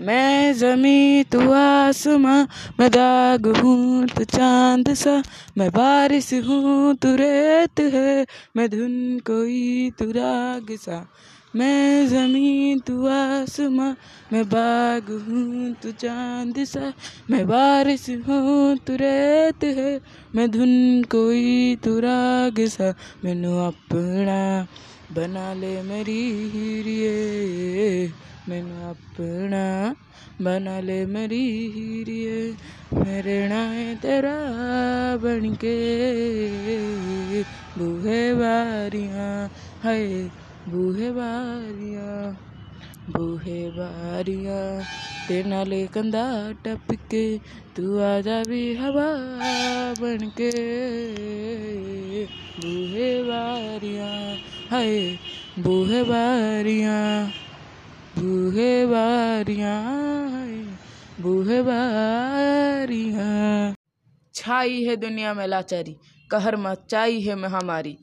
मैं जमी तू आसमां, मैं दाग हूँ, तू चाँद सा। मैं बारिश हूँ, तू रेत है, मैं धुन कोई, तू राग सा। मैं जमी तू आसमां, मैं बाग हूँ, तू चाँद सा। मैं बारिश हूँ, तू रेत है, मैं धुन कोई, तू राग सा। मैनू अपना बना ले मेरी हीरिए मैनू अपना बना ले मेरी हीरिए मेरे नाए तेरा बन के बूहे बारियाँ हाय बूहे बारियाँ बूहे बारियाँ। ते नाले कंधा टपके, तू आजा भी हवा बन के बूहे बारियाँ हाय बूहे बारियाँ। बूहे बारियाँ बूहे बारियाँ। छाई है दुनिया में लाचारी कहर मचाई है महामारी।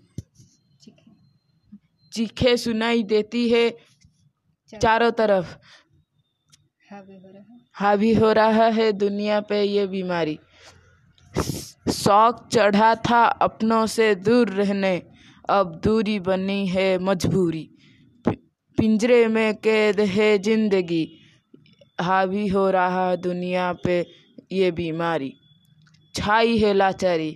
चीखे सुनाई देती है चारों तरफ़। हावी हो रहा है दुनिया पे ये बीमारी। शौक चढ़ा था अपनों से दूर रहने अब दूरी बनी है मजबूरी। पिंजरे में कैद है ज़िंदगी। हावी हो रहा दुनिया पे ये बीमारी। छाई है लाचारी।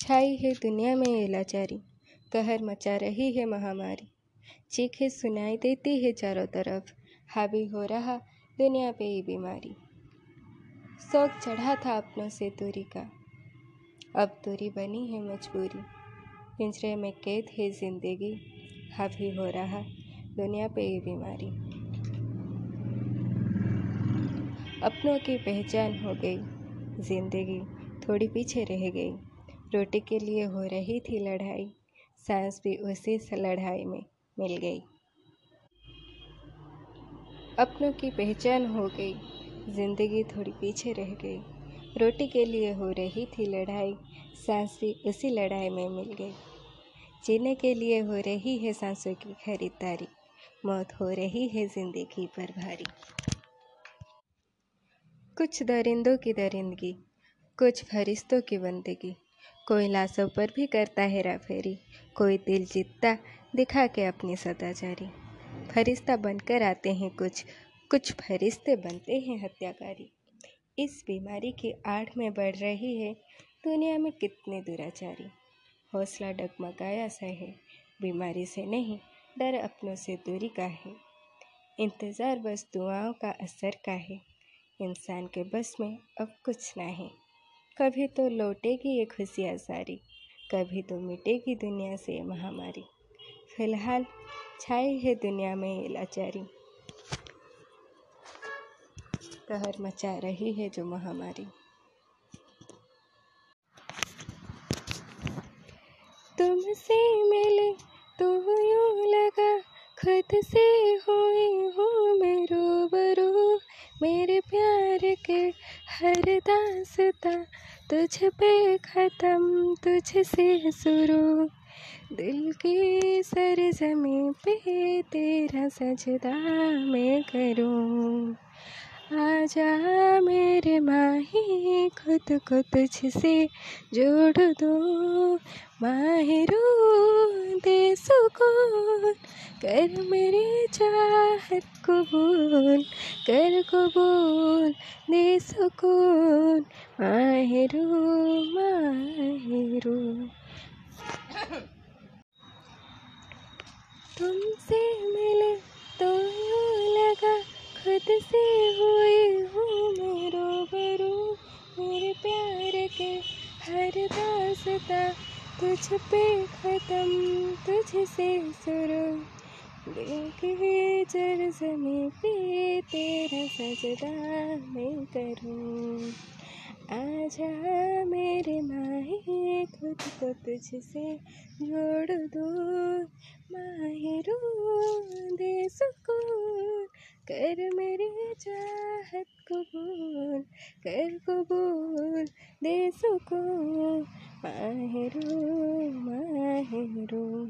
छाई है दुनिया में ये लाचारी। कहर मचा रही है महामारी। चीखें सुनाई देती है चारों तरफ़। हावी हो रहा दुनिया पे ये बीमारी। शौक चढ़ा था अपनों से दूरी का। अब दूरी बनी है मजबूरी। पिंजरे में कैद है ज़िंदगी। हावी हो रहा दुनिया पे ये बीमारी। अपनों की पहचान हो गई। ज़िंदगी थोड़ी पीछे रह गई। रोटी के लिए हो रही थी लड़ाई। सांस भी उसी से लड़ाई में मिल गई। अपनों की पहचान हो गई। ज़िंदगी थोड़ी पीछे रह गई। रोटी के लिए हो रही थी लड़ाई। सांस उसी लड़ाई में मिल गई। जीने के लिए हो रही है सांसों की खरीदारी, मौत हो रही है ज़िंदगी पर भारी। कुछ दरिंदों की दरिंदगी, कुछ फरिश्तों की बंदगी। कोई लाशों पर भी करता है राफेरी, कोई दिल जीतता दिखा के अपनी सदाचारी। फरिश्ता बनकर आते हैं कुछ कुछ फरिश्ते बनते हैं हत्याकारी। इस बीमारी की आड़ में बढ़ रही है दुनिया में कितने दुराचारी। हौसला डगमगाया सा है, बीमारी से नहीं, डर अपनों से दूरी का है। इंतज़ार बस दुआओं का असर का है। इंसान के बस में अब कुछ ना है। कभी तो लौटेगी ये खुशियाँ सारी कभी तो मिटेगी दुनिया से महामारी। फ़िलहाल छाई है दुनिया में ये लाचारी। कहर मचा रही है जो महामारी। तुमसे मिले तो यूँ लगा, खुद से हुई हूँ मैं रूबरू। मेरे प्यार के हर दासता तुझ पे ख़त्म, तुझसे शुरू। दिल की सरजमी पे तेरा सजदा मैं करूँ। आजा मेरे माही खुद को तुझसे जोड़ दो। माहिरू दे सुकून, कर मेरे चाहत कबूल, कर कबूल दे सुकून। माहिरू माहिरू तुमसे मिले तो लगा खुद से दासता तुझ पे ख़त्म, तुझसे शुरू दिल की जरजमी पे तेरा सजदा मैं करूँ। आजा मेरे माही, खुद को तुझसे जोड़ दो। माहिरू दे सुकून, कर मेरी चाहत कबूल, कर कबूल दे सुकून। Mahiru Mahiru